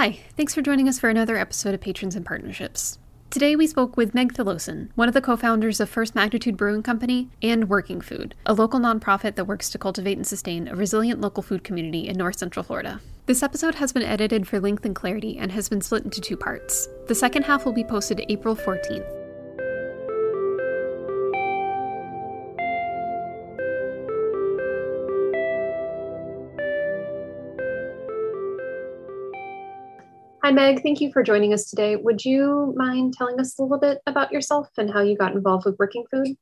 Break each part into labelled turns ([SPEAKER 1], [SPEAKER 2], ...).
[SPEAKER 1] Hi, thanks for joining us for another episode of Patrons and Partnerships. Today we spoke with Meg Thilosin, one of the co founders of First Magnitude Brewing Company and Working Food, a local nonprofit that works to cultivate and sustain a resilient local food community in North Central Florida. This episode has been edited for length and clarity and has been split into two parts. The second half will be posted April 14th. Hi, Meg. Thank you for joining us today. Would you mind telling us a little bit about yourself and how you got involved with Working Food?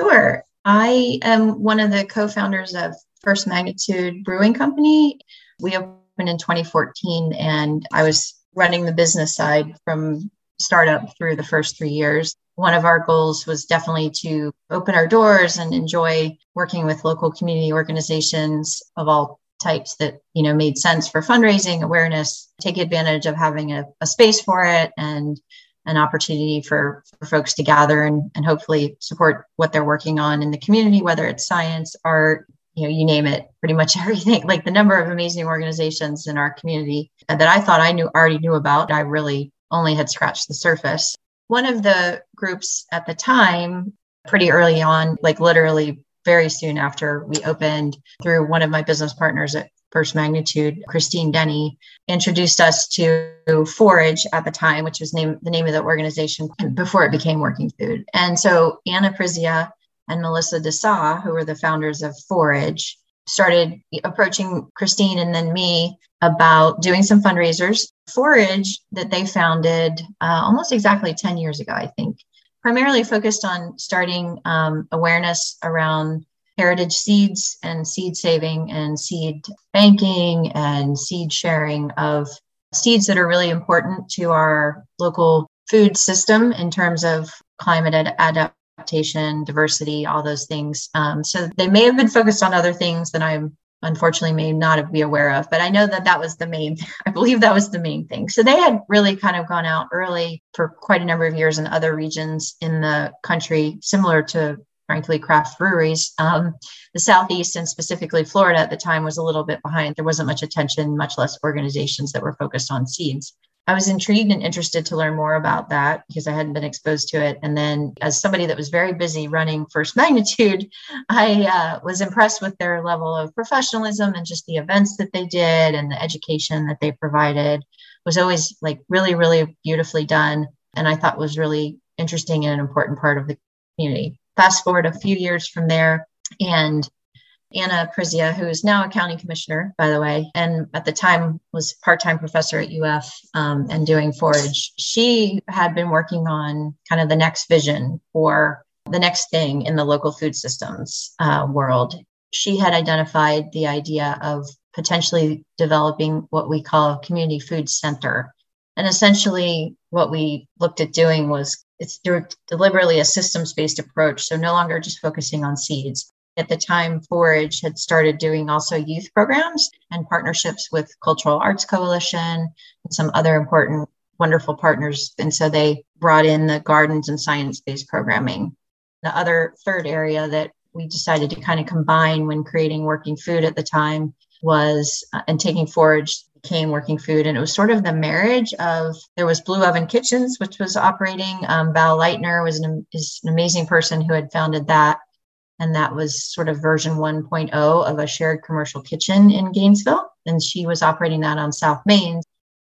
[SPEAKER 2] Sure. I am one of the co founders of First Magnitude Brewing Company. We opened in 2014, and I was running the business side from startup through the first three years. One of our goals was definitely to open our doors and enjoy working with local community organizations of all types that you know made sense for fundraising awareness take advantage of having a, a space for it and an opportunity for, for folks to gather and, and hopefully support what they're working on in the community whether it's science art you know you name it pretty much everything like the number of amazing organizations in our community that i thought i knew already knew about i really only had scratched the surface. One of the groups at the time pretty early on like literally very soon after we opened through one of my business partners at First Magnitude, Christine Denny, introduced us to Forage at the time, which was name, the name of the organization before it became Working Food. And so Anna Prizzia and Melissa Desa, who were the founders of Forage, started approaching Christine and then me about doing some fundraisers. Forage that they founded uh, almost exactly 10 years ago, I think, primarily focused on starting um, awareness around heritage seeds and seed saving and seed banking and seed sharing of seeds that are really important to our local food system in terms of climate ad- adaptation, diversity, all those things. Um, so they may have been focused on other things that I'm unfortunately may not be aware of but i know that that was the main i believe that was the main thing. So they had really kind of gone out early for quite a number of years in other regions in the country similar to frankly craft breweries. Um, the southeast and specifically florida at the time was a little bit behind. There wasn't much attention much less organizations that were focused on seeds I was intrigued and interested to learn more about that because I hadn't been exposed to it. And then, as somebody that was very busy running First Magnitude, I uh, was impressed with their level of professionalism and just the events that they did and the education that they provided was always like really, really beautifully done. And I thought was really interesting and an important part of the community. Fast forward a few years from there, and Anna Prizzia, who is now a county commissioner, by the way, and at the time was part-time professor at UF um, and doing forage. She had been working on kind of the next vision for the next thing in the local food systems uh, world. She had identified the idea of potentially developing what we call a community food center. And essentially, what we looked at doing was it's deliberately a systems based approach. So, no longer just focusing on seeds, at the time, Forage had started doing also youth programs and partnerships with Cultural Arts Coalition and some other important, wonderful partners. And so they brought in the gardens and science based programming. The other third area that we decided to kind of combine when creating working food at the time was uh, and taking forage became working food and it was sort of the marriage of there was blue oven kitchens which was operating um, val leitner was an, is an amazing person who had founded that and that was sort of version 1.0 of a shared commercial kitchen in Gainesville. And she was operating that on South Main.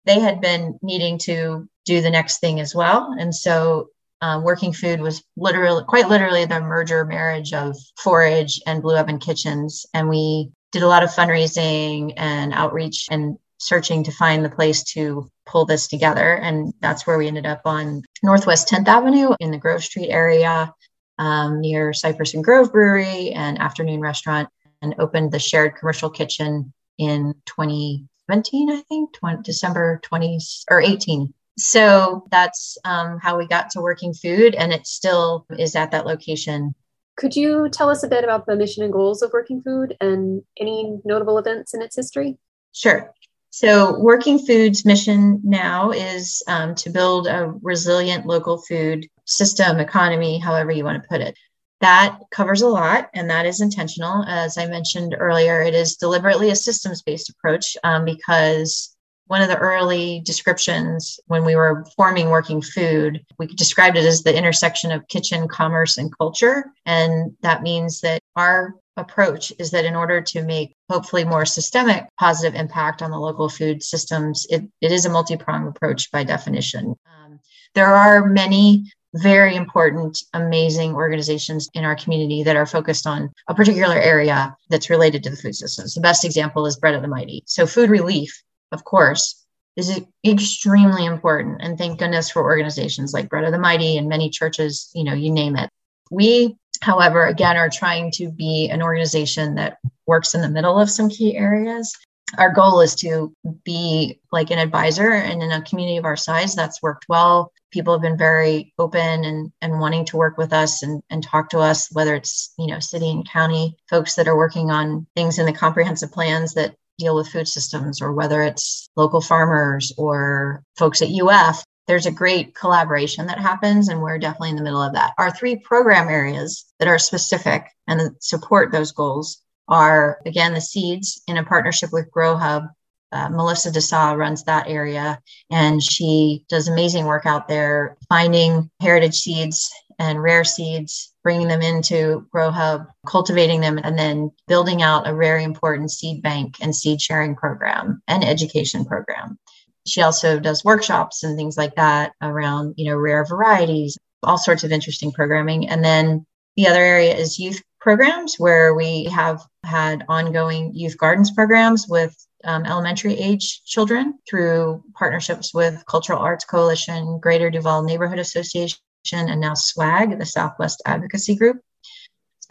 [SPEAKER 2] They had been needing to do the next thing as well. And so uh, Working Food was literally, quite literally, the merger marriage of Forage and Blue Oven Kitchens. And we did a lot of fundraising and outreach and searching to find the place to pull this together. And that's where we ended up on Northwest 10th Avenue in the Grove Street area um, near Cypress and Grove Brewery and afternoon restaurant and opened the shared commercial kitchen in 2017, I think, 20, December 20 or 18. So that's um, how we got to working food, and it still is at that location.
[SPEAKER 1] Could you tell us a bit about the mission and goals of Working Food and any notable events in its history?
[SPEAKER 2] Sure. So, Working Food's mission now is um, to build a resilient local food system, economy, however you want to put it. That covers a lot, and that is intentional. As I mentioned earlier, it is deliberately a systems based approach um, because one of the early descriptions when we were forming working food we described it as the intersection of kitchen commerce and culture and that means that our approach is that in order to make hopefully more systemic positive impact on the local food systems it, it is a multi-pronged approach by definition um, there are many very important, amazing organizations in our community that are focused on a particular area that's related to the food systems. The best example is Bread of the Mighty. So, food relief, of course, is extremely important. And thank goodness for organizations like Bread of the Mighty and many churches, you know, you name it. We, however, again, are trying to be an organization that works in the middle of some key areas our goal is to be like an advisor and in a community of our size that's worked well. People have been very open and, and wanting to work with us and, and talk to us whether it's you know city and county folks that are working on things in the comprehensive plans that deal with food systems or whether it's local farmers or folks at uf there's a great collaboration that happens and we're definitely in the middle of that. Our three program areas that are specific and support those goals are again the seeds in a partnership with Grow Hub. Uh, Melissa Desa runs that area, and she does amazing work out there finding heritage seeds and rare seeds, bringing them into Grow Hub, cultivating them, and then building out a very important seed bank and seed sharing program and education program. She also does workshops and things like that around, you know, rare varieties, all sorts of interesting programming. And then the other area is youth programs where we have had ongoing youth gardens programs with um, elementary age children through partnerships with Cultural Arts Coalition, Greater Duval Neighborhood Association, and now SWAG, the Southwest Advocacy Group.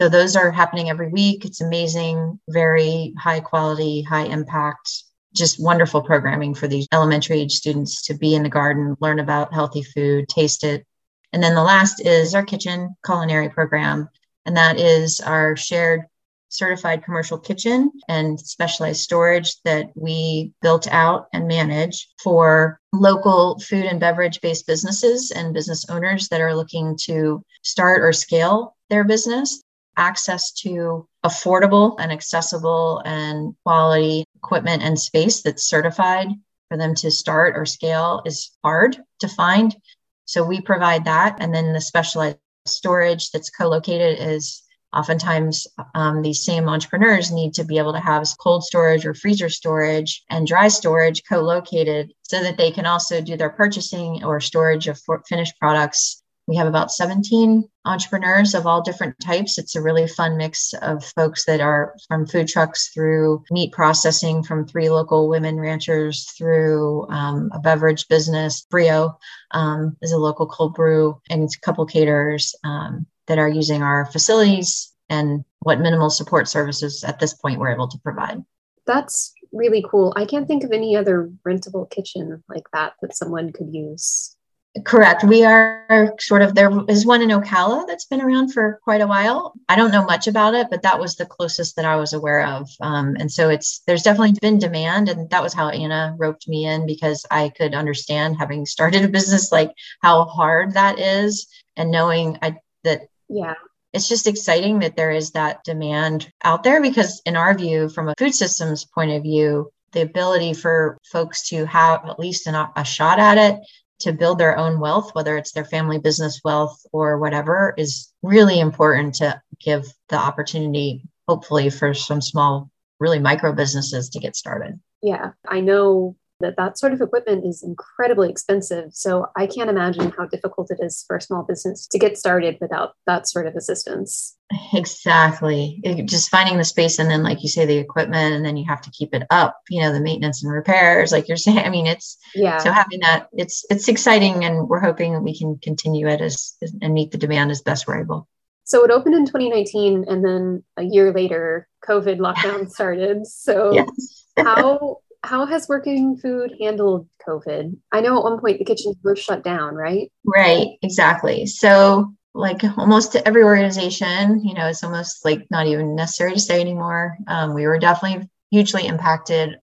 [SPEAKER 2] So those are happening every week. It's amazing, very high quality, high impact, just wonderful programming for these elementary age students to be in the garden, learn about healthy food, taste it. And then the last is our kitchen culinary program, and that is our shared certified commercial kitchen and specialized storage that we built out and manage for local food and beverage based businesses and business owners that are looking to start or scale their business. Access to affordable and accessible and quality equipment and space that's certified for them to start or scale is hard to find. So we provide that. And then the specialized storage that's co-located is oftentimes um, these same entrepreneurs need to be able to have cold storage or freezer storage and dry storage co-located so that they can also do their purchasing or storage of finished products we have about 17 entrepreneurs of all different types. It's a really fun mix of folks that are from food trucks through meat processing, from three local women ranchers through um, a beverage business. Brio um, is a local cold brew, and a couple caterers um, that are using our facilities and what minimal support services at this point we're able to provide.
[SPEAKER 1] That's really cool. I can't think of any other rentable kitchen like that that someone could use.
[SPEAKER 2] Correct. We are sort of there is one in Ocala that's been around for quite a while. I don't know much about it, but that was the closest that I was aware of. Um, and so it's there's definitely been demand, and that was how Anna roped me in because I could understand having started a business like how hard that is, and knowing I, that
[SPEAKER 1] yeah
[SPEAKER 2] it's just exciting that there is that demand out there because in our view from a food systems point of view the ability for folks to have at least an, a shot at it to build their own wealth, whether it's their family business wealth or whatever, is really important to give the opportunity, hopefully, for some small, really micro businesses to get started.
[SPEAKER 1] Yeah, I know that that sort of equipment is incredibly expensive. So I can't imagine how difficult it is for a small business to get started without that sort of assistance.
[SPEAKER 2] Exactly. It, just finding the space and then, like you say, the equipment, and then you have to keep it up, you know, the maintenance and repairs, like you're saying. I mean, it's,
[SPEAKER 1] yeah.
[SPEAKER 2] So having that, it's, it's exciting and we're hoping that we can continue it as, and meet the demand as best we're able.
[SPEAKER 1] So it opened in 2019 and then a year later, COVID lockdown started. So
[SPEAKER 2] yes.
[SPEAKER 1] how, how has working food handled COVID? I know at one point the kitchens were shut down, right?
[SPEAKER 2] Right, exactly. So, like almost every organization, you know, it's almost like not even necessary to say anymore. Um, we were definitely hugely impacted.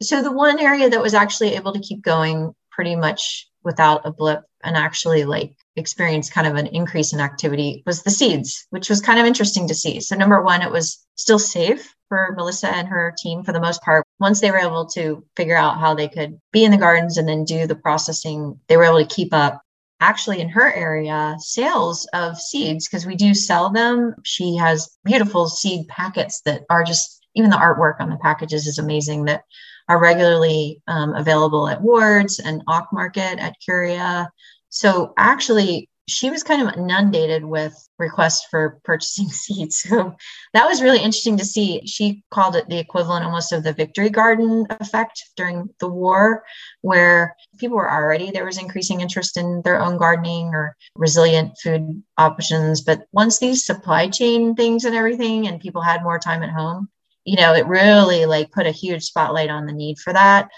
[SPEAKER 2] So, the one area that was actually able to keep going pretty much without a blip and actually like experience kind of an increase in activity was the seeds, which was kind of interesting to see. So, number one, it was still safe for Melissa and her team for the most part. Once they were able to figure out how they could be in the gardens and then do the processing, they were able to keep up actually in her area sales of seeds because we do sell them. She has beautiful seed packets that are just even the artwork on the packages is amazing that are regularly um, available at Wards and Auch Market at Curia. So actually, she was kind of inundated with requests for purchasing seeds. So that was really interesting to see. She called it the equivalent almost of the victory garden effect during the war, where people were already, there was increasing interest in their own gardening or resilient food options. But once these supply chain things and everything, and people had more time at home, you know, it really like put a huge spotlight on the need for that.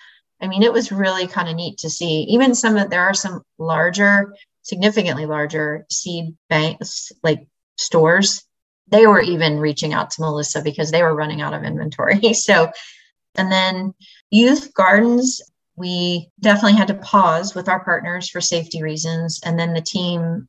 [SPEAKER 2] I mean, it was really kind of neat to see. Even some of there are some larger significantly larger seed banks like stores. They were even reaching out to melissa because they were running out of inventory. So and then youth gardens we definitely had to pause with our partners for safety reasons. And then the team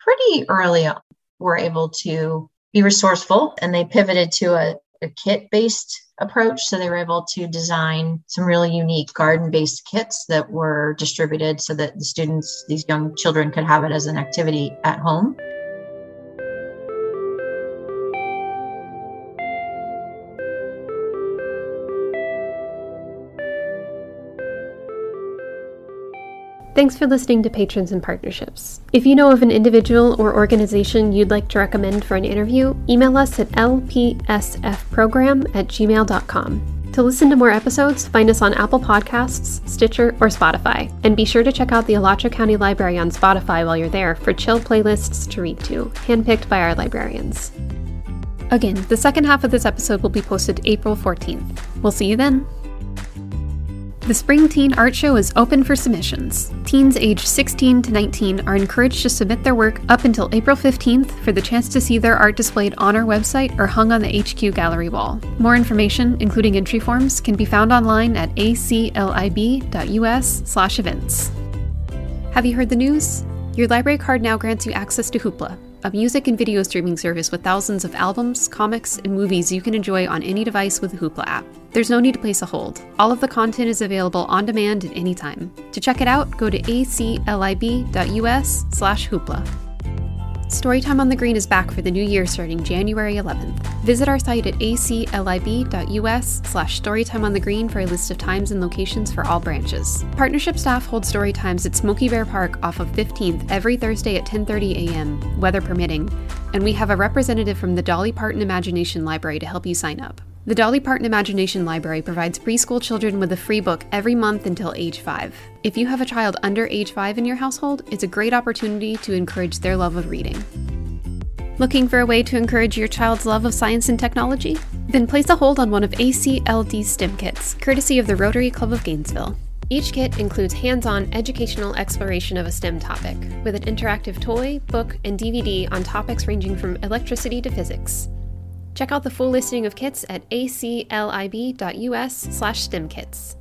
[SPEAKER 2] pretty early on were able to be resourceful and they pivoted to a, a kit based approach. So they were able to design some really unique garden based kits that were distributed so that the students, these young children, could have it as an activity at home.
[SPEAKER 1] Thanks for listening to Patrons and Partnerships. If you know of an individual or organization you'd like to recommend for an interview, email us at lpsfprogram at gmail.com. To listen to more episodes, find us on Apple Podcasts, Stitcher, or Spotify. And be sure to check out the Alachua County Library on Spotify while you're there for chill playlists to read to, handpicked by our librarians. Again, the second half of this episode will be posted April 14th. We'll see you then. The Spring Teen Art Show is open for submissions. Teens aged 16 to 19 are encouraged to submit their work up until April 15th for the chance to see their art displayed on our website or hung on the HQ gallery wall. More information, including entry forms, can be found online at aclib.us/events. Have you heard the news? Your library card now grants you access to Hoopla, a music and video streaming service with thousands of albums, comics, and movies you can enjoy on any device with the Hoopla app. There's no need to place a hold. All of the content is available on demand at any time. To check it out, go to aclib.us/hoopla. Storytime on the Green is back for the new year starting January 11th. Visit our site at aclib.us slash storytime on the green for a list of times and locations for all branches. Partnership staff hold story times at Smokey Bear Park off of 15th every Thursday at 10.30 a.m., weather permitting, and we have a representative from the Dolly Parton Imagination Library to help you sign up. The Dolly Parton Imagination Library provides preschool children with a free book every month until age 5. If you have a child under age 5 in your household, it's a great opportunity to encourage their love of reading. Looking for a way to encourage your child's love of science and technology? Then place a hold on one of ACLD's STEM kits, courtesy of the Rotary Club of Gainesville. Each kit includes hands on educational exploration of a STEM topic, with an interactive toy, book, and DVD on topics ranging from electricity to physics. Check out the full listing of kits at aclib.us/stemkits.